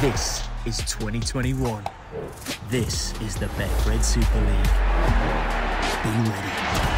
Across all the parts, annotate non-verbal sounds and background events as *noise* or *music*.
This is 2021. This is the Betfred Super League. Be ready.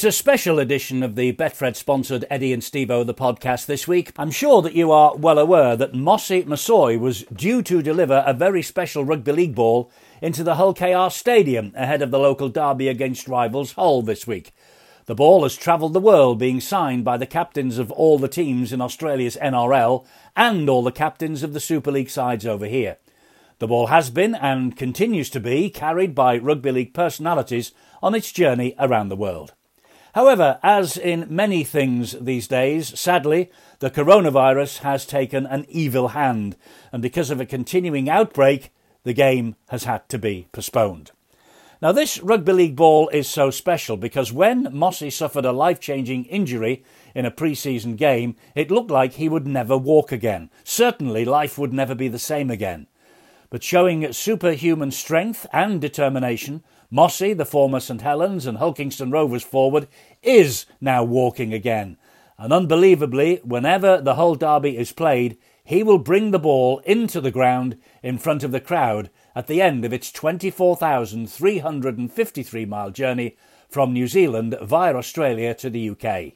It's a special edition of the Betfred sponsored Eddie and Stevo the podcast this week. I'm sure that you are well aware that Mossy Masoe was due to deliver a very special rugby league ball into the Hull KR Stadium ahead of the local derby against rivals Hull this week. The ball has travelled the world, being signed by the captains of all the teams in Australia's NRL and all the captains of the Super League sides over here. The ball has been and continues to be carried by rugby league personalities on its journey around the world. However, as in many things these days, sadly, the coronavirus has taken an evil hand, and because of a continuing outbreak, the game has had to be postponed. Now, this rugby league ball is so special because when Mossy suffered a life changing injury in a pre season game, it looked like he would never walk again. Certainly, life would never be the same again. But showing superhuman strength and determination, Mossy, the former St Helens and Hull Kingston Rovers forward, is now walking again. And unbelievably, whenever the Hull Derby is played, he will bring the ball into the ground in front of the crowd at the end of its 24,353 mile journey from New Zealand via Australia to the UK.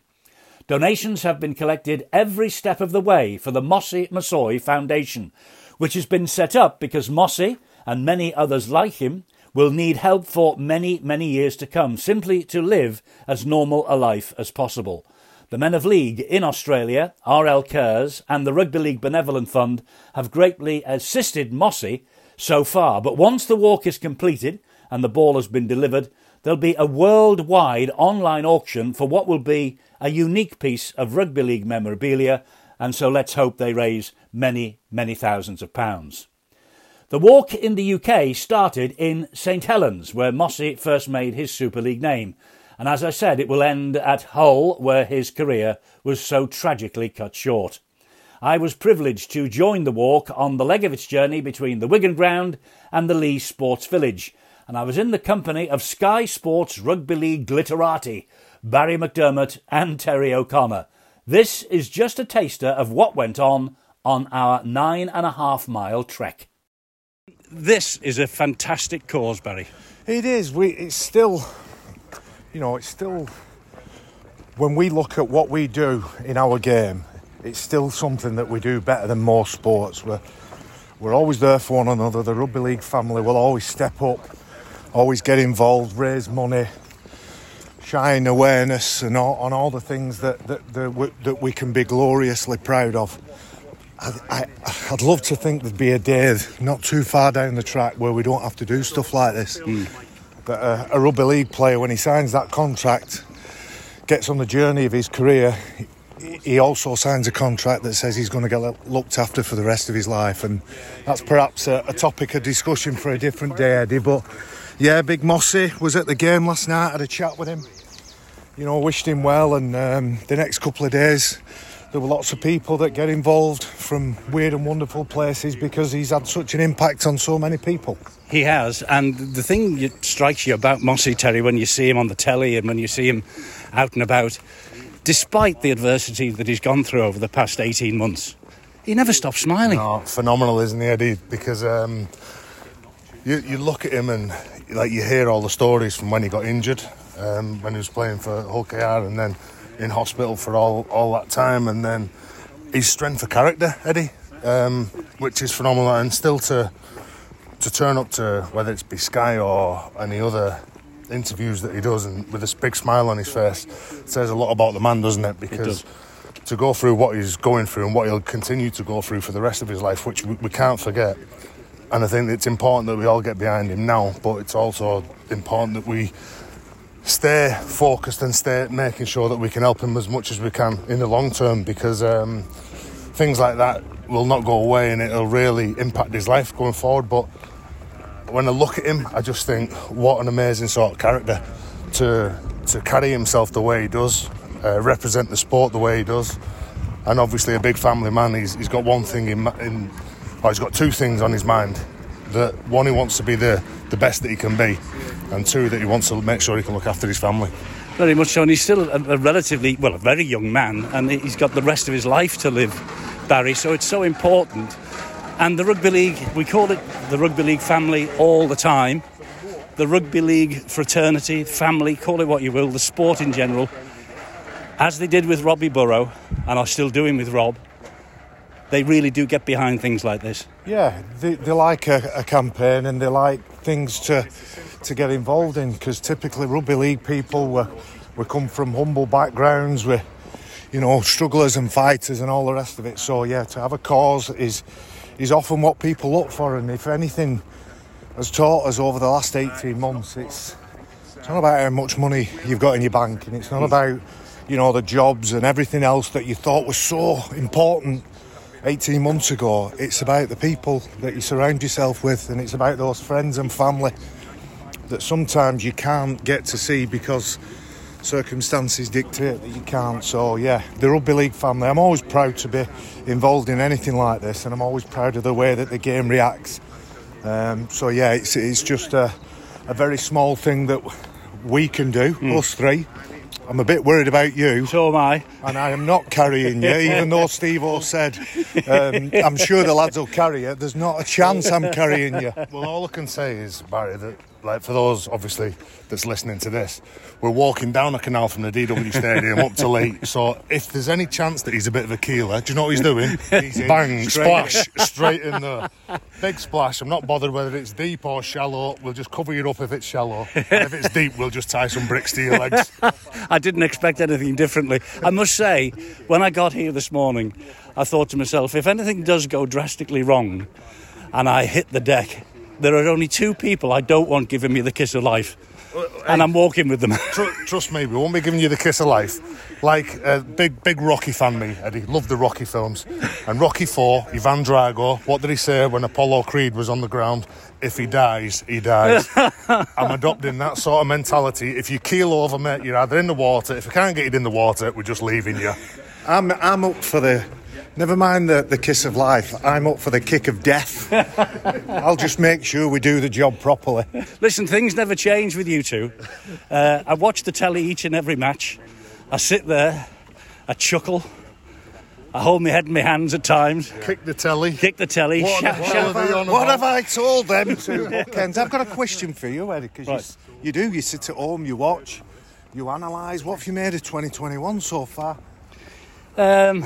Donations have been collected every step of the way for the Mossy Masoe Foundation, which has been set up because Mossy and many others like him will need help for many, many years to come, simply to live as normal a life as possible. The Men of League in Australia, RL Cares, and the Rugby League Benevolent Fund have greatly assisted Mossy so far, but once the walk is completed and the ball has been delivered, there'll be a worldwide online auction for what will be a unique piece of rugby league memorabilia, and so let's hope they raise many, many thousands of pounds. The walk in the UK started in St Helens, where Mossy first made his Super League name, and as I said, it will end at Hull, where his career was so tragically cut short. I was privileged to join the walk on the leg of its journey between the Wigan Ground and the Leigh Sports Village, and I was in the company of Sky Sports Rugby League glitterati, Barry McDermott and Terry O'Connor. This is just a taster of what went on on our nine and a half mile trek. This is a fantastic cause, Barry. It is. We. It's still. You know. It's still. When we look at what we do in our game, it's still something that we do better than most sports. We're we're always there for one another. The rugby league family will always step up, always get involved, raise money, shine awareness, and all, on all the things that that that we, that we can be gloriously proud of. I, I'd love to think there'd be a day not too far down the track where we don't have to do stuff like this. But uh, a rugby league player, when he signs that contract, gets on the journey of his career, he- he also signs a contract that says he's going to get looked after for the rest of his life. And that's perhaps a, a topic of discussion for a different day, Eddie. But yeah, Big Mossy was at the game last night, had a chat with him, you know, wished him well. And um, the next couple of days, there were lots of people that get involved from weird and wonderful places because he's had such an impact on so many people. He has, and the thing that strikes you about Mossy Terry when you see him on the telly and when you see him out and about, despite the adversity that he's gone through over the past 18 months, he never stops smiling. Oh, phenomenal, isn't he, Eddie? Because um, you, you look at him and like you hear all the stories from when he got injured, um, when he was playing for Hull KR, and then in hospital for all all that time, and then his strength of character, Eddie, um, which is phenomenal, and still to to turn up to whether it's be Sky or any other interviews that he does, and with this big smile on his face, says a lot about the man, doesn't it? Because to go through what he's going through and what he'll continue to go through for the rest of his life, which we, we can't forget. And I think it's important that we all get behind him now, but it's also important that we stay focused and stay making sure that we can help him as much as we can in the long term because um, things like that will not go away and it'll really impact his life going forward. But when I look at him, I just think what an amazing sort of character to to carry himself the way he does, uh, represent the sport the way he does, and obviously a big family man. He's, he's got one thing in, in or he's got two things on his mind. That one, he wants to be the, the best that he can be, and two, that he wants to make sure he can look after his family. Very much so, and he's still a, a relatively, well, a very young man, and he's got the rest of his life to live, Barry. So it's so important. And the rugby league, we call it the rugby league family all the time. The rugby league fraternity, family, call it what you will, the sport in general, as they did with Robbie Burrow, and are still doing with Rob, they really do get behind things like this. Yeah, they, they like a, a campaign and they like things to to get involved in because typically rugby league people we we come from humble backgrounds, we you know strugglers and fighters and all the rest of it. So yeah, to have a cause is is often what people look for, and if anything has taught us over the last eighteen months, it's it's not about how much money you've got in your bank, and it's not hmm. about you know the jobs and everything else that you thought was so important 18 months ago. It's about the people that you surround yourself with, and it's about those friends and family that sometimes you can't get to see because circumstances dictate that you can't. So, yeah, the rugby league family, I'm always proud to be involved in anything like this, and I'm always proud of the way that the game reacts. Um, so, yeah, it's, it's just a, a very small thing that we can do, mm. us three. I'm a bit worried about you. So am I. And I am not carrying you, *laughs* even though Stevo said, um, I'm sure the lads will carry you. There's not a chance I'm carrying you. Well, all I can say is, Barry, that like for those obviously that's listening to this, we're walking down a canal from the DW Stadium up to Leigh. So if there's any chance that he's a bit of a keeler, do you know what he's doing? *laughs* He's Bang, splash, straight in *laughs* there. Big splash. I'm not bothered whether it's deep or shallow. We'll just cover you up if it's shallow. And if it's deep, we'll just tie some bricks to your legs. *laughs* I didn't expect anything differently. I must say, when I got here this morning, I thought to myself, if anything does go drastically wrong and I hit the deck, there are only two people I don't want giving me the kiss of life. and I'm walking with them. Tr- *laughs* trust me, we won't be giving you the kiss of life. Like a big, big Rocky fan, me Eddie. Love the Rocky films. And Rocky Four, Ivan Drago. What did he say when Apollo Creed was on the ground? If he dies, he dies. *laughs* I'm adopting that sort of mentality. If you keel over, mate, you're either in the water. If I can't get you in the water, we're just leaving you. I'm, I'm up for the Never mind the, the kiss of life. I'm up for the kick of death. *laughs* I'll just make sure we do the job properly. Listen, things never change with you two. Uh, I watch the telly each and every match. I sit there, I chuckle. I hold my head in my hands at times. Kick the telly. Kick the telly. What, what, have, I, what have, I, told them to? *laughs* Kent, I've got a question for you, Eddie, because right. you, you do. You sit at home, you watch, you analyse. What have you made of 2021 so far? Um,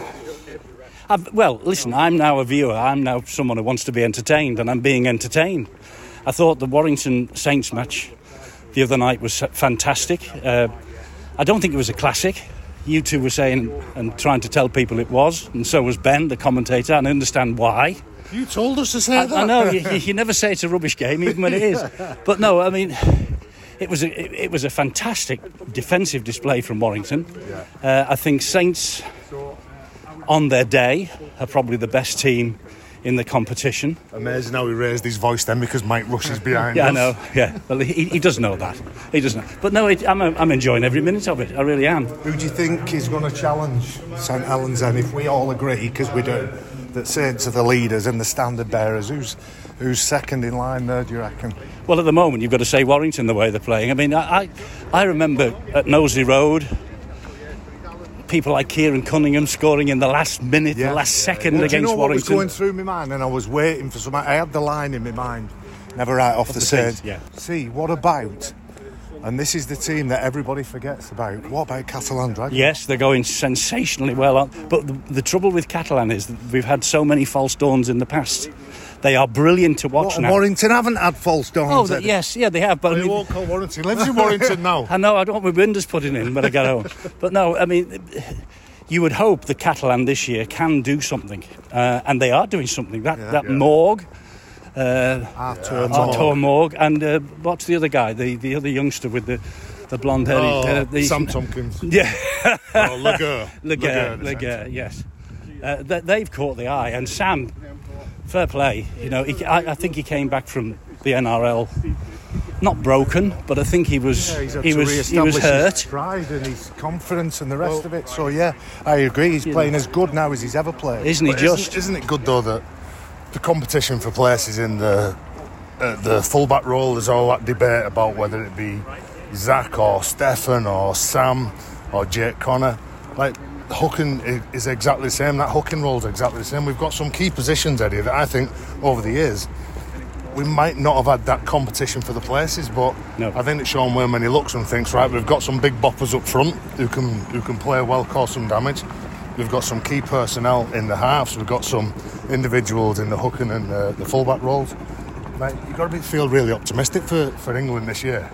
I've, well, listen, I'm now a viewer. I'm now someone who wants to be entertained, and I'm being entertained. I thought the Warrington Saints match the other night was fantastic. Uh, I don't think it was a classic. You two were saying and trying to tell people it was, and so was Ben, the commentator, and I understand why. You told us to say I, that. I know *laughs* you, you, never say it's a rubbish game, even when it is. But no, I mean, it was a, it, it was a fantastic defensive display from Warrington. Uh, I think Saints on their day are probably the best team in the competition. Amazing how he raised his voice then because Mike Rush is behind us. yeah, us. I know. Yeah, well, he, he does know that. He does know. But no, it, I'm, I'm enjoying every minute of it. I really am. Who do you think is going to challenge St Helens then? If we all agree, because we do, that Saints are the leaders and the standard bearers, who's who's second in line there? Do you reckon? Well, at the moment, you've got to say Warrington the way they're playing. I mean, I I, I remember at Knowsley Road people like Keiron Cunningham scoring in the last minute, yeah. the last second well, against you know Warrington. What was going through my mind, and I was waiting for some. I had the line in my mind, never right off, the, the Saints. Yeah. See, what about And this is the team that everybody forgets about. What about Catalan Dragons? Yes, they're going sensationally well. But the, the trouble with Catalan is that we've had so many false dawns in the past. They are brilliant to watch What, now. Warrington haven't had false dawns. Oh, the, Eddie. yes, yeah, they have. But I They mean, won't call Warrington. He lives in Warrington now. *laughs* I know I don't want my windows putting in when I get home. But no, I mean, you would hope the Catalan this year can do something, uh, and they are doing something. That that yeah. Mourgue, uh, Arthur Arthur Mourgue, and uh, what's the other guy? The the other youngster with the the blonde hair. Oh, uh, the, Sam Tomkins. *laughs* Yeah, oh, Laguerre. *laughs* Laguerre, the Laguerre, yes. Uh, th- they've caught the eye, and Sam, fair play. You know, he, I, I think he came back from the NRL, not broken, but I think he was Yeah, he was he re-establish was his hurt. pride and his confidence and the rest of it. So yeah, I agree. He's playing as good now as he's ever played. Isn't he But just? Isn't, isn't it good though that the competition for places in the uh, the fullback role? There's all that debate about whether it be Zach or Stefan or Sam or Jake Connor. Like hooking is exactly the same. That hooking role is exactly the same. We've got some key positions, Eddie, that I think over the years we might not have had that competition for the places, but No. I think it's Sean Wayman he looks and thinks right. We've got some big boppers up front who can who can play well, cause some damage. We've got some key personnel in the halves. We've got some individuals in the hooking and uh, the fullback roles. Like, you've got to be, feel really optimistic for, for England this year.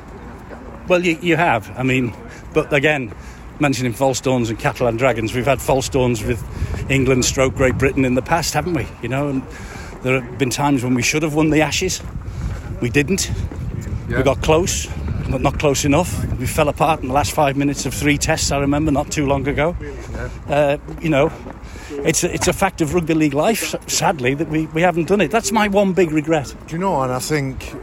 Well, you, you have. I mean, but again, mentioning false dawns and Catalan Dragons, we've had false dawns with England, stroke Great Britain in the past, haven't we? You know, and there have been times when we should have won the Ashes. We didn't. We got close, but not close enough. We fell apart in the last five minutes of three tests. I remember not too long ago. Uh, you know, it's a, it's a fact of rugby league life. Sadly, that we, we haven't done it. That's my one big regret. Do you know? And I think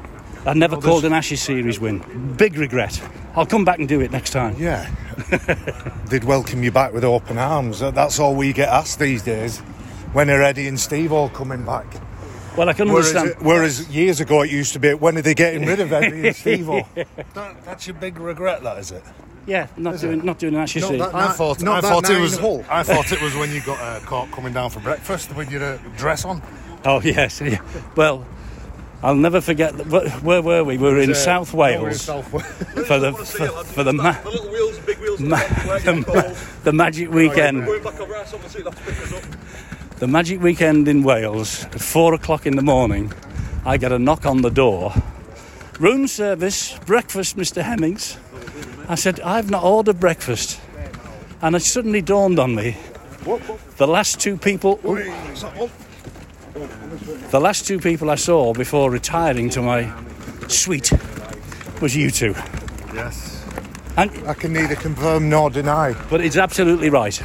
I never Well, called an Ashes series win. Big regret. I'll come back and do it next time. Yeah. *laughs* They'd welcome you back with open arms. That's all we get asked these days. When are Eddie and Stevo coming back? Well, I can Whereas, understand. whereas years ago it used to be, when are they getting rid of Eddie and *laughs* Steve? all? That, that's your big regret, that is it? Yeah, not doing not doing an Ashes Not series. that- I Not- thought not I that thought it was. I thought it was when you got uh, caught coming down for breakfast with your uh, dress on. Oh *laughs* yes, yeah. Well, I'll never forget. that- Where, where were we? We were in South Wales *laughs* for the for, for the ma- little wheels, big wheels. ma- the, ma- the magic weekend. The magic weekend in Wales at four o'clock in the morning. I get a knock on the door. Room service, breakfast, Mr. Hemmings. I said, I've not ordered breakfast. And it suddenly dawned on me the last two people the last two people I saw before retiring to my suite was you two. Yes. And I can neither confirm nor deny. but it's absolutely right.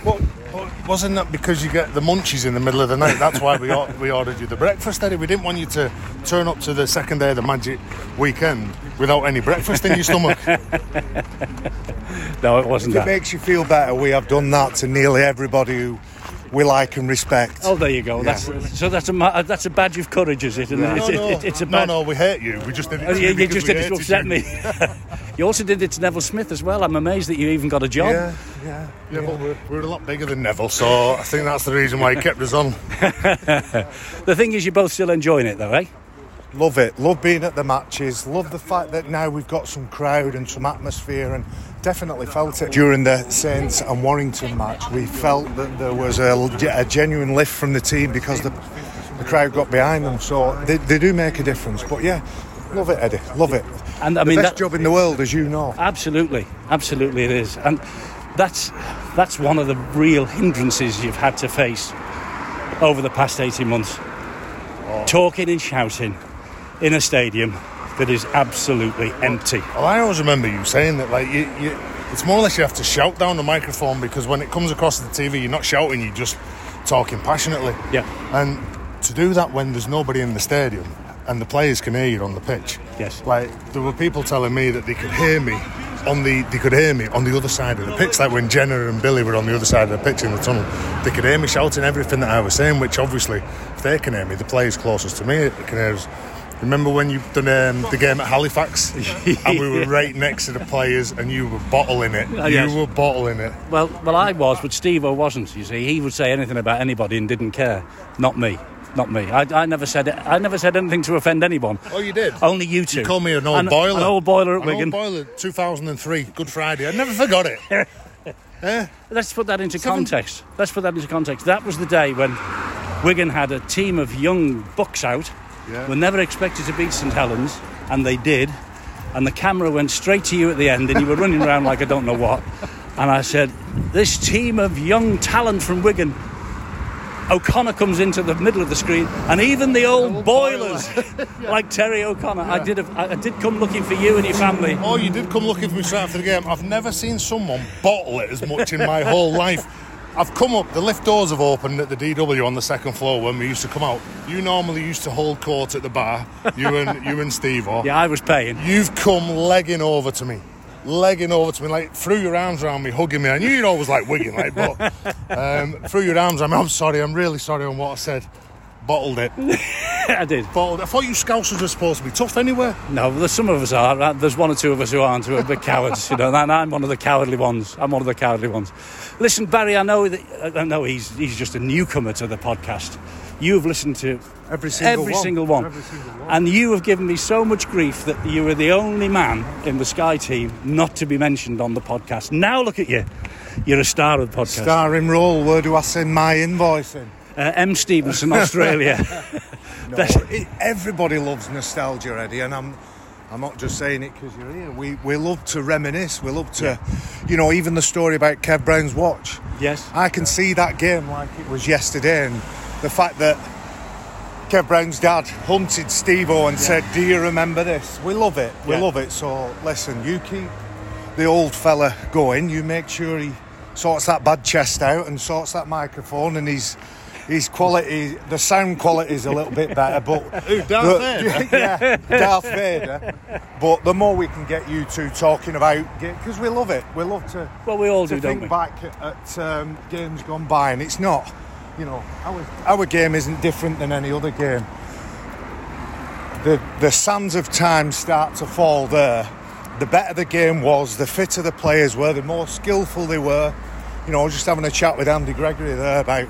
Wasn't that because you get the munchies in the middle of the night? That's why we or- we ordered you the breakfast, Eddie. We didn't want you to turn up to the second day of the magic weekend without any breakfast in your stomach. *laughs* No, it wasn't If it that. makes you feel better, we have done that to nearly everybody who we like and respect. Oh, there you go. That's so. That's a that's a badge of courage, is it? And No, it's, no, it- *laughs* it's a badge. no, we hate you. We just did it. Oh, to you, you just did it to upset you. me. *laughs* you also did it to Neville Smith as well. I'm amazed that you even got a job. Yeah, yeah. Yeah, but we're, we're a lot bigger than Neville, so I think that's the reason why he kept us on. *laughs* The thing is, you're both still enjoying it, though, eh? Love it. Love being at the matches. Love the fact that now we've got some crowd and some atmosphere, and definitely felt it during the Saints and Warrington match. We felt that there was a, a genuine lift from the team because the, the crowd got behind them. So they, they do make a difference. But yeah, love it, Eddie. Love it. And I the mean, best that- job in the world, as you know. Absolutely, absolutely, it is, and that's that's one of the real hindrances you've had to face over the past eighteen months. Oh. Talking and shouting in a stadium that is absolutely empty. Well, I always remember you saying that, like, you, you, it's more or less you have to shout down the microphone because when it comes across the TV, you're not shouting, you're just talking passionately. Yeah. And to do that when there's nobody in the stadium and the players can hear you on the pitch. Yes. Like, there were people telling me that they could hear me on the they could hear me on the other side of the pitch, like when Jenna and Billy were on the other side of the pitch in the tunnel. They could hear me shouting everything that I was saying, which obviously, if they can hear me, the players closest to me can hear us. Remember when you done um, the game at Halifax *laughs* and we were right next to the players and you were bottling it. Oh, yes. You were bottling it. Well, well, I was, but Stevo wasn't. You see, he would say anything about anybody and didn't care. Not me. not me. I, I never said it. I never said anything to offend anyone. Oh, you did. Only you two. You call me an old An- boiler. An old boiler at An Wigan. old boiler, 2003, Good Friday. I never forgot it. *laughs* Let's put that into context. Let's put that into context. That was the day when Wigan had a team of young bucks out. Yeah. Were never expected to beat St Helens, and they did. And the camera went straight to you at the end, and you were running around like I don't know what. And I said, "This team of young talent from Wigan." O'Connor comes into the middle of the screen, and even the old, boilers, *laughs* *laughs* like Terry O'Connor. I did. A, I did come looking for you and your family. Oh, you did come looking for me straight after the game. I've never seen someone bottle it as much in my whole life. I've come up, the lift doors have opened at the DW on the second floor when we used to come out. You normally used to hold court at the bar, you and you and Steve. Or *laughs* Yeah, I was paying. You've come legging over to me. Legging over to me, like threw your arms around me, hugging me. I knew you'd always like wigging, like, but *laughs* um, threw your arms around me. I'm sorry, I'm really sorry on what I said. Bottled it. *laughs* I did. Bottled it. I thought you Scousers were supposed to be tough anyway. No, there's some of us are. right? There's one or two of us who aren't, who are a bit cowards, you know. And I'm one of the cowardly ones. I'm one of the cowardly ones. Listen, Barry, I know that uh, I know he's he's just a newcomer to the podcast. You've listened to Every single every one. single one, Every single one. and you have given me so much grief that you were the only man in the Sky team not to be mentioned on the podcast. Now look at you. You're a star of the podcast. Starring role, where do I send my invoice in? Uh, M. Stephenson, Australia. *laughs* *laughs* No, it, everybody loves nostalgia, Eddie, and I'm I'm not just saying it because you're here. We we love to reminisce. We love to, you know, even the story about Kev Brown's watch. yes. I can see that game like it was yesterday, and the fact that Kev Brown's dad hunted Stevo and said, "Do you remember this?" We love it. We Yeah. love it. So listen, you keep the old fella going. You make sure he sorts that bad chest out and sorts that microphone, and he's. His quality, the sound quality is a little bit better, but *laughs* Who, Darth the- Vader? *laughs* yeah, Darth Vader. But the more we can get you two talking about, because we love it, we love to Well, we all to do, don't think we? back at um, games gone by, and it's not. You know, our, our game isn't different than any other game. The the sands of time start to fall there. The better the game was, the fitter the players were, the more skillful they were. You know, I was just having a chat with Andy Gregory there about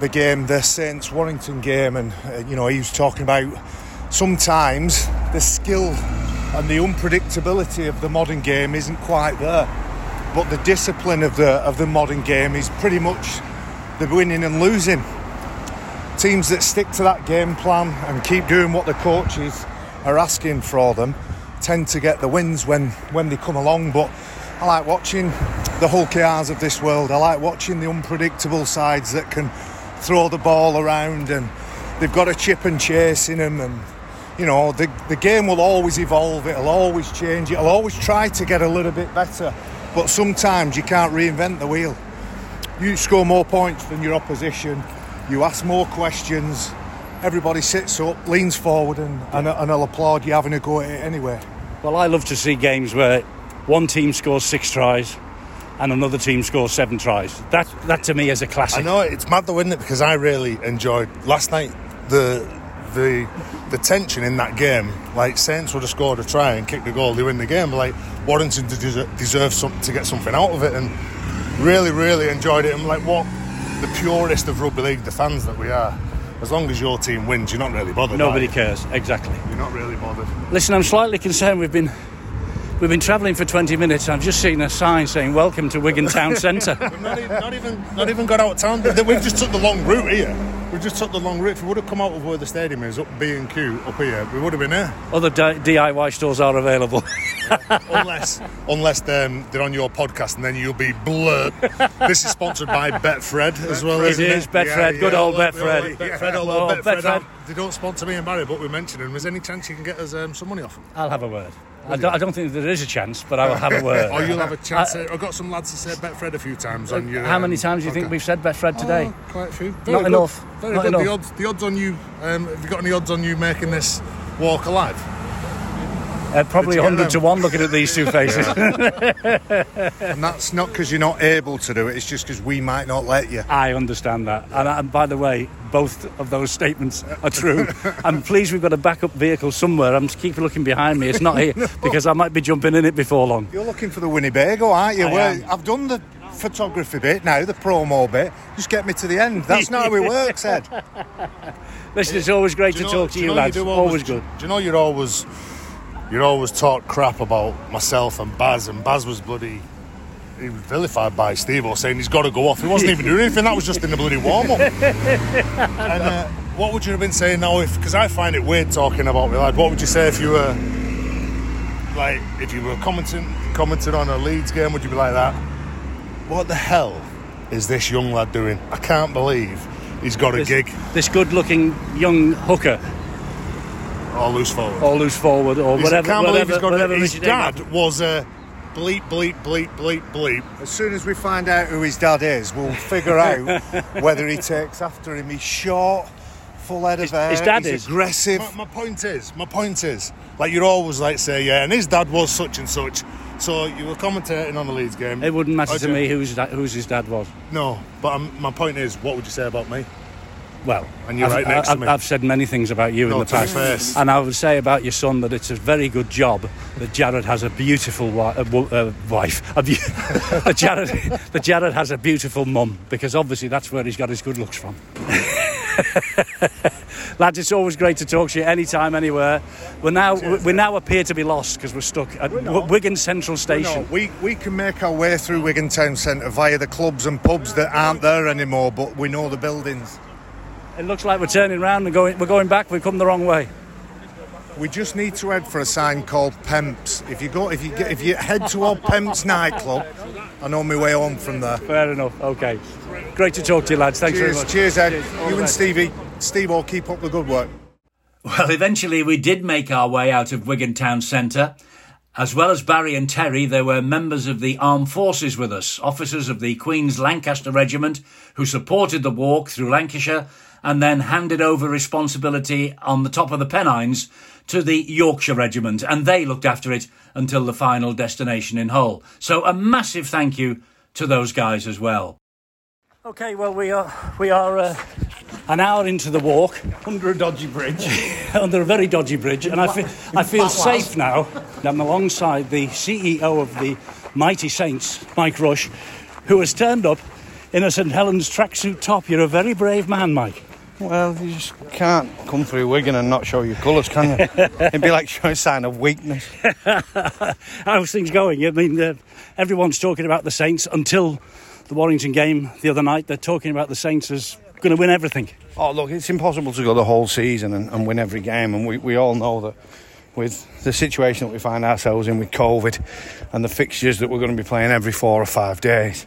the game, the Saints Warrington game, and uh, you know, he was talking about sometimes the skill and the unpredictability of the modern game isn't quite there but the discipline of the of the modern game is pretty much the winning and losing. Teams that stick to that game plan and keep doing what the coaches are asking for them tend to get the wins when when they come along. But I like watching the Hulk of this world. I like watching the unpredictable sides that can throw the ball around and they've got a chip and chase in them and you know the, the game will always evolve it'll always change it'll always try to get a little bit better but sometimes you can't reinvent the wheel. You score more points than your opposition you ask more questions everybody sits up leans forward and, and, and i'll applaud you having a go at it anyway. Well, I love to see games where one team scores six tries and another team scores seven tries. That that to me is a classic. I know it's mad though, isn't it? Because I really enjoyed last night the the the tension in that game. Like Saints would have scored a try and kicked the goal, they win the game. But like Warrington deserve, deserve some, to get something out of it, and really, really enjoyed it. I'm like, what the purest of rugby league, the fans that we are. As long as your team wins, you're not really bothered. Nobody cares. Exactly. You're not really bothered. Listen, I'm slightly concerned. We've been we've been travelling for 20 minutes. I've just seen a sign saying "Welcome to Wigan Town *laughs* Centre." Not even, not even, not even got out of town. We've just took the long route here. We've just took the long route. If we would have come out of where the stadium is, up B and Q, up here, we would have been here. Other di- DIY stores are available. *laughs* *laughs* unless unless um, they're on your podcast and then you'll be blurred. this is sponsored by Betfred as well. It isn't is, Betfred, good old Betfred. Betfred, Oh, Betfred, Betfred. They don't sponsor me and Barry, but we mentioned them. Is there any chance you can get us um, some money off them? I'll have a word. I don't, I don't think there is a chance, but I will have a *laughs* word. Or you'll have a chance. I, I've got some lads to say Betfred a few times on you. How many um, times do you think podcast. we've said Betfred today? Oh, quite a few. Not good. enough. Very Not good. The odds, the odds on you. Um, have you got any odds on you making this walk alive? Uh, probably Let's 100 to 1 looking at these two *laughs* faces. *laughs* and that's not because you're not able to do it it's just because we might not let you I understand that. And, and by the way, both of those statements are true. *laughs* I'm pleased we've got a backup vehicle somewhere. I'm just keep looking behind me. It's not here because I might be jumping in it before long. You're looking for the Winnebago, aren't you? Well. I've done the photography bit now, the promo bit. Just get me to the end. That's not how it works, Ed. Listen, it's always great to know- talk to do you, know lads. do always good. Do you know you're always you're always talk crap about myself and Baz, and Baz was bloody. He was vilified by Steve or saying he's got to go off. He wasn't even doing anything. That was just in the bloody warm up. *laughs* and uh, what would you have been saying now if? Because I find it weird talking about me, lad. What would you say if you were like if you were commenting commenting on a Leeds game? Would you be like that? What the hell is this young lad doing? I can't believe he's got a This, gig this good-looking young hooker, or loose forward. or loose forward, or He's- whatever. I can't believe he's got whatever his Richard England- dad was a bleep bleep bleep bleep bleep. As soon as we find out who his dad is, we'll figure out *laughs* whether he takes after him. He's short, full head of hair. his dad he's is. aggressive. My, my point is, my point is, like you're always like say yeah, and his dad was such and such. So you were commentating on the Leeds game. It wouldn't matter I to me who's da- who's his dad was. No, but um, my point is, what would you say about me? Well, And you're I've, right next to I've, me. I've said many things about you No, in the to past, and I would say about your son that it's a very good job that Jared has a beautiful wi- uh, wo- uh, wife. A *laughs* that Jared that Jared has a beautiful mum because obviously that's where he's got his good looks from. *laughs* Lads, it's always great to talk to you anytime, anywhere. We're now we now appear to be lost because we're stuck at W- Wigan Central Station. we, we can make our way through Wigan Town Centre via the clubs and pubs that aren't there anymore, but we know the buildings. It looks like we're turning round and going. We're going back. We've come the wrong way. We just need to head for a sign called Pemps. If you go, if you get, if you head toward Pemps nightclub, I know my way home from there. Fair enough. Okay. Great to talk to you, lads. Thanks very Cheers, much. cheers, Ed. All the You and. Stevie, Steve, all keep up the good work. Well, eventually we did make our way out of Wigan Town Centre. As well as Barry and Terry, there were members of the armed forces with us, officers of the Queen's Lancaster Regiment who supported the walk through Lancashire and then handed over responsibility on the top of the Pennines to the Yorkshire Regiment, and they looked after it until the final destination in Hull. So a massive thank you to those guys as well. Okay, well we are we are uh, an hour into the walk Under a dodgy bridge. *laughs* under a very dodgy bridge, and I feel I feel safe now. I'm alongside the CEO of the Mighty Saints, Mike Rush, who has turned up in a St Helens tracksuit top. You're a very brave man, Mike. Well, you just can't come through Wigan and not show your colours, can you? *laughs* It'd be like showing a sign of weakness. *laughs* How's things going? I mean, uh, everyone's talking about the Saints until the Warrington game the other night. They're talking about the Saints as going to win everything. Oh, look, it's impossible to go the whole season and, and win every game, and we, we all know that with the situation that we find ourselves in with COVID and the fixtures that we're going to be playing every four or five days,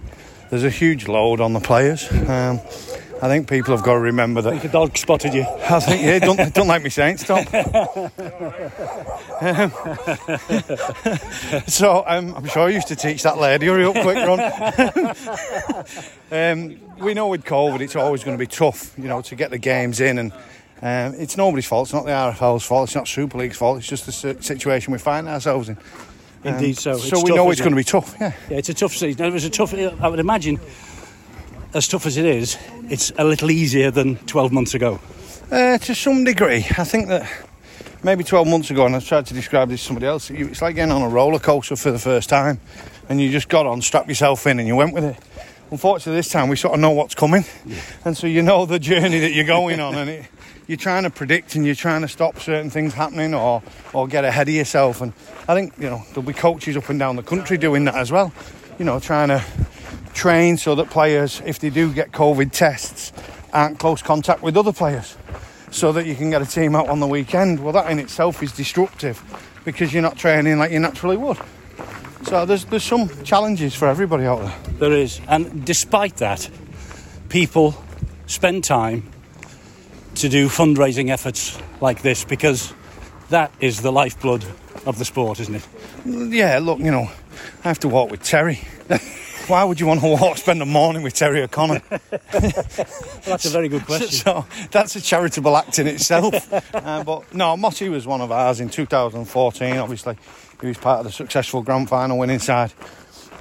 there's a huge load on the players. Um, I think people have got to remember that The dog spotted you. I think yeah, don't don't like me saying stop. Um, *laughs* so um, I'm sure I used to teach that lady. Hurry up, quick run. *laughs* um, we know with COVID, it's always going to be tough, you know, to get the games in, and um, it's nobody's fault. It's not the RFL's fault. It's not Super League's fault. It's just the situation we find ourselves in. Um, Indeed, so. so It's we tough, know it's going it? to be tough. Yeah. Yeah, it's a tough season. It was a tough. I would imagine, as tough as it is, it's a little easier than 12 months ago. Uh, to some degree, I think that maybe 12 months ago, and I tried to describe this to somebody else, it's like getting on a roller coaster for the first time, and you just got on, strapped yourself in, and you went with it. Unfortunately, this time we sort of know what's coming, and so you know the journey that you're going on, and it, you're trying to predict and you're trying to stop certain things happening or or get ahead of yourself. And I think you know there'll be coaches up and down the country doing that as well. You know, trying to train so that players, if they do get COVID tests, aren't close contact with other players so that you can get a team out on the weekend. Well, that in itself is destructive because you're not training like you naturally would. So there's there's some challenges for everybody out there. There is, and despite that, people spend time to do fundraising efforts like this because that is the lifeblood of the sport, isn't it? Yeah, look, you know, I have to walk with Terry. *laughs* Why would you want to walk, spend the morning with Terry O'Connor? *laughs* That's a very good question. *laughs* so that's a charitable act in itself. uh, but no, Mossy was one of ours in 2014. Obviously, he was part of the successful grand final winning side.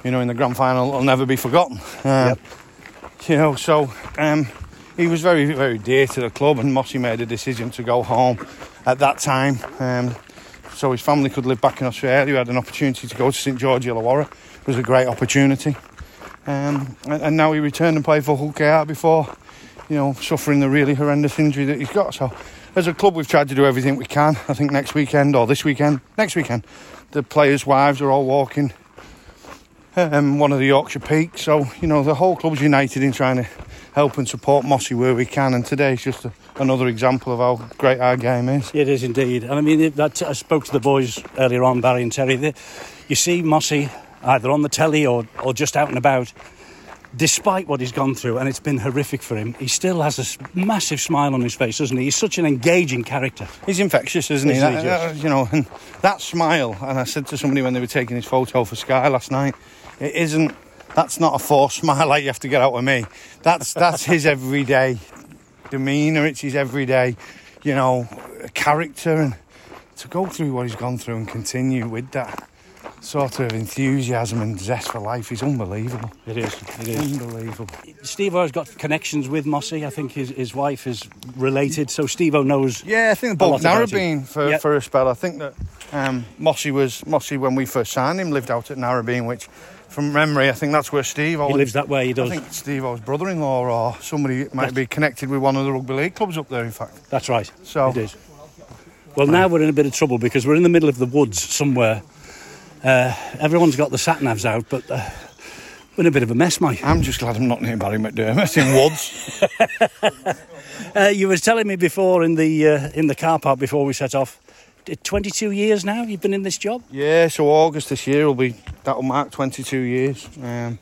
You know, in the grand final, it'll never be forgotten. Um, You know, so um, he was very, very dear to the club, and Mossy made a decision to go home at that time. Um, so his family could live back in Australia. He had an opportunity to go to St George Illawarra. It was a great opportunity. Um, and, and now he returned and played for Hull KR before, you know, suffering the really horrendous injury that he's got. So, as a club, we've tried to do everything we can. I think next weekend or this weekend, next weekend, the players' wives are all walking um, one of the Yorkshire Peaks. So, you know, the whole club's united in trying to help and support Mossy where we can. And today's just a, another example of how great our game is. It is indeed. And I mean, it, that, I spoke to the boys earlier on, Barry and Terry. They, you see Mossy either on the telly or, or just out and about. Despite what he's gone through, and it's been horrific for him, he still has a massive smile on his face, doesn't he? He's such an engaging character. He's infectious, isn't he? Isn't he that- you know, and that smile. And I said to somebody when they were taking his photo for Sky last night, it isn't. That's not a forced smile like you have to get out of me. That's that's his everyday demeanour. It's his everyday, you know, character. And to go through what he's gone through and continue with that sort of enthusiasm and zest for life is unbelievable. It is. It is. Unbelievable. Stevo's got connections with Mossy. I think his, his wife is related, so Stevo knows. Yeah, I think a both Narrabeen for, Yep. for a spell. I think that um, Mossy was Mossy when we first signed him lived out at Narrabeen, which from memory I think that's where Steve. He lives that way, he does. I think Stevo's brother-in-law or somebody might be connected with one of the rugby league clubs up there. In fact, That's right. So- it is. Well, now we're in a bit of trouble because we're in the middle of the woods somewhere. Uh, everyone's got the sat navs out, but uh, we're in a bit of a mess, Mike. I'm just glad I'm not near Barry McDermott in Woods. *laughs* Uh, you were telling me before in the uh, in the car park before we set off. Uh, 22 years now you've been in this job. yeah, so August this year will be that'll mark 22 years, um,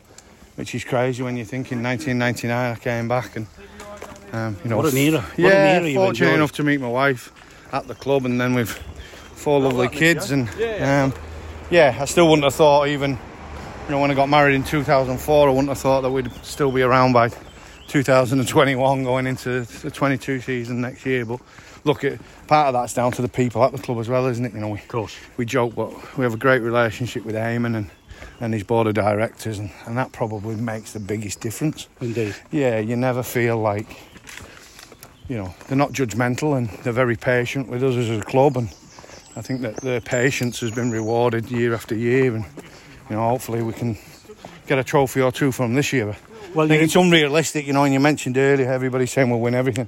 which is crazy when you think in 1999 I came back and um, you know What an era. What yeah, an era you've fortunate enjoyed. enough to meet my wife at the club, and then with four lovely kids, and um, yeah, I still wouldn't have thought even you know when I got married in 2004, I wouldn't have thought that we'd still be around by 2021 going into the 22 season next year. But look, it, part of that's down to the people at the club as well, isn't it? You know, we, Of course. we joke, but we have a great relationship with Eamon and. And his board of directors, and, and that probably makes the biggest difference Indeed. yeah, you never feel like, you know, they're not judgmental and they're very patient with us as a club. And I think that their patience has been rewarded year after year. And, you know, hopefully we can get a trophy or two from this year. Well, I you- it's unrealistic, you know, and you mentioned earlier everybody's saying we'll win everything.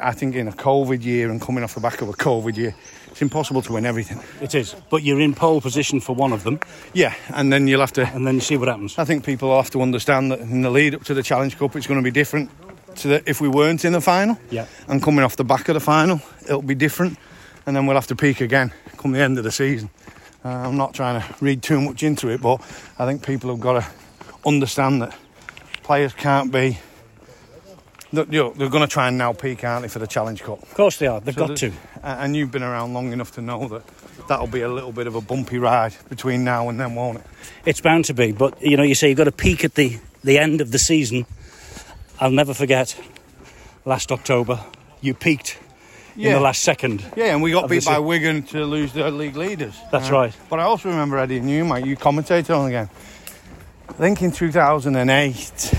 I think in a COVID year and coming off the back of a COVID year, it's impossible to win everything. It is. But you're in pole position for one of them, Yeah, and then you'll have to and then you see what happens. I think people have to understand that in the lead up to the Challenge Cup, it's going to be different to the, if we weren't in the final. Yeah. And coming off the back of the final, it'll be different. And then we'll have to peak again come the end of the season. Uh, I'm not trying to read too much into it, but I think people have got to understand that players can't be. You they're going to try and now peak, aren't they, for the Challenge Cup? Of course they are. They've So got to. And you've been around long enough to know that that'll be a little bit of a bumpy ride between now and then, won't it? It's bound to be. But you know, you say you've got to peak at the the end of the season. I'll never forget. Last October, you peaked in the last second. Yeah, and we got beat by Wigan to lose the league leaders. That's uh, right. But I also remember Eddie and you, mate, you commentated on the game. I think in 2008,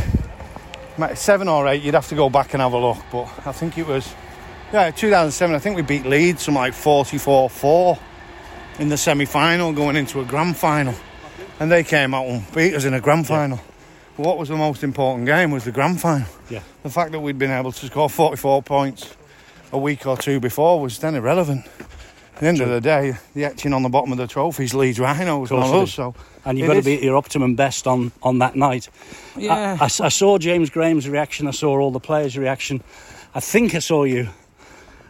mate, seven or eight, you'd have to go back and have a look. But I think it was, yeah, 2007. I think we beat Leeds some like 44-4 in the semi-final, going into a grand final, and they came out and beat us in a grand final. But what was the most important game was the grand final. Yeah. The fact that we'd been able to score 44 points a week or two before was then irrelevant. At the end of the day, the etching on the bottom of the trophies Leeds Rhinos, it us. So And you've got to be at your optimum best on, on that night. Yeah. I, I I saw James Graham's reaction. I saw all the players' reaction. I think I saw you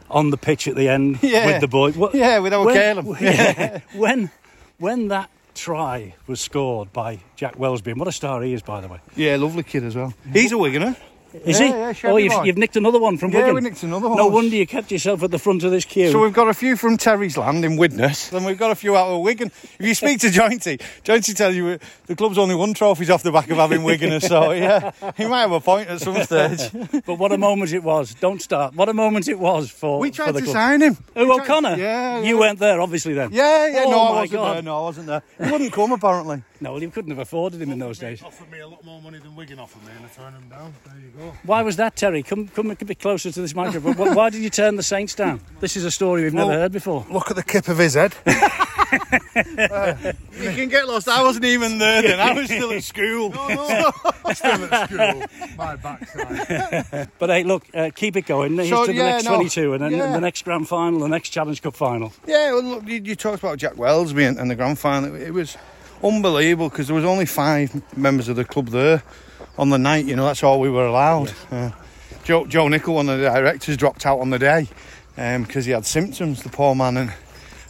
on the pitch at the end *laughs* Yeah. with the boy. What- Yeah, with when, Caleb. *laughs* yeah. *laughs* when when that try was scored by Jack Welsby, and what a star he is, by the way. Yeah, lovely kid as well. He's a Wiganer. Is Yeah, he? yeah, oh, you've, you've nicked another one from Yeah, Wigan. we nicked another one. No wonder you kept yourself at the front of this queue. So we've got a few from Terry's Land in Widnes, and we've got a few out of Wigan. If you speak to Jointy, Jointy tells you the club's only won trophies off the back of having Wiganers. So *laughs* yeah, he might have a point at some stage. but what a moment it was. Don't start. What a moment it was for, We for tried the to club. sign him. Who, We tried- O'Connor? Yeah, You yeah. weren't there, obviously, then. Yeah, yeah. Oh, no, I my wasn't God. there. No, I wasn't there. He wouldn't come apparently. No, well, you couldn't have afforded him in those days. Offered me a lot more money than Wigan offered me, and I turned him down. There you go. Why was that, Terry? Come, come a bit closer to this microphone. Why- Why did you turn the Saints down? This is a story we've never Well- heard before. Look at the kip of his head. *laughs* You can get lost. I wasn't even there then. I was still at school. *laughs* Still at school. My backside. *laughs* But hey, look, uh, keep it going. Here's So, to the yeah, next no, 22, and then yeah. the next grand final, the next Challenge Cup final. Yeah, well, look, you, you talked about Jack Welsby and, and the grand final. It, it was unbelievable because there was only five members of the club there on the night. You know, that's all we were allowed. Uh, Joe, Joe Nichol, one of the directors, dropped out on the day because he had symptoms. The poor man, and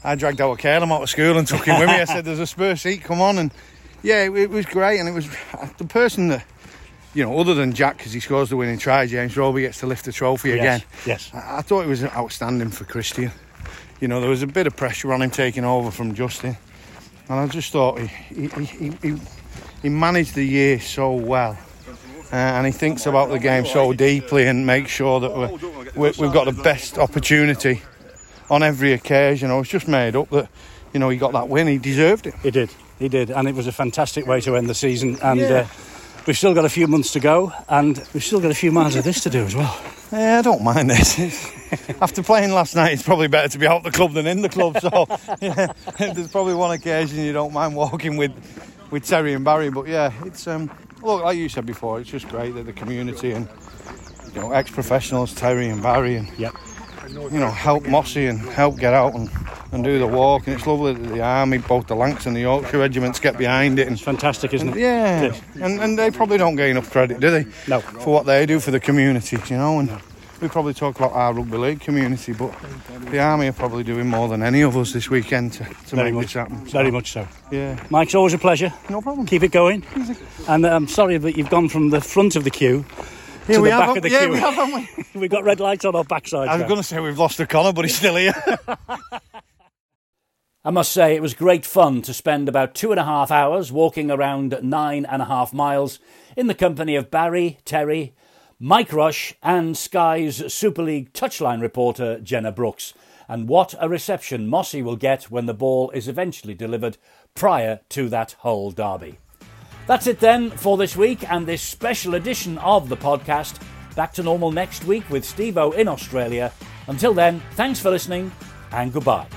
I dragged our Caleb out of school and took him with me. I said, "There's a spare seat, come on!" And yeah, it, it was great. And it was the person that. You know, other than Jack, because he scores the winning try, James Roby gets to lift the trophy again. Yes. I I thought it was outstanding for Kristian. You know, there was a bit of pressure on him taking over from Justin, and I just thought he he, he, he, he managed the year so well, uh, and he thinks about the game so deeply and makes sure that we're, we've got the best opportunity on every occasion. I was just made up that you know he got that win, he deserved it. He did. He did. And it was a fantastic way to end the season. And Yeah. uh, we've still got a few months to go, and we've still got a few miles of this to do as well. Yeah, I don't mind this. *laughs* After playing last night, it's probably better to be out the club than in the club. So, *laughs* yeah, there's probably one occasion you don't mind walking with, with Terry and Barry. But yeah, it's um, look like you said before, it's just great that the community and you know ex-professionals Terry and Barry and Yep. you know help Mossy and help get out and, and do the walk. And it's lovely that the army, both the Lancs and the Yorkshire regiments, get behind it. And It's fantastic, isn't it? yeah, It is. and and they probably don't get enough credit, do they? No. For what they do for the community, you know. And we probably talk about our rugby league community, but the army are probably doing more than any of us this weekend to, to Very make much. this happen. Very much so. Yeah, Mike, it's always a pleasure. no problem. Keep it going. And uh, I'm sorry that you've gone from the front of the queue to Here we the have, back of the yeah, queue. we have, haven't *laughs* we? We've got red lights on our backsides. I was going to say we've lost O'Connor, but he's still here. *laughs* I must say it was great fun to spend about two and a half hours walking around nine and a half miles in the company of Barry, Terry, Mike Rush, and Sky's Super League touchline reporter Jenna Brooks. And what a reception Mossy will get when the ball is eventually delivered prior to that Hull derby. That's it then for this week and this special edition of the podcast. Back to normal next week with Stevo in Australia. Until then, thanks for listening and goodbye.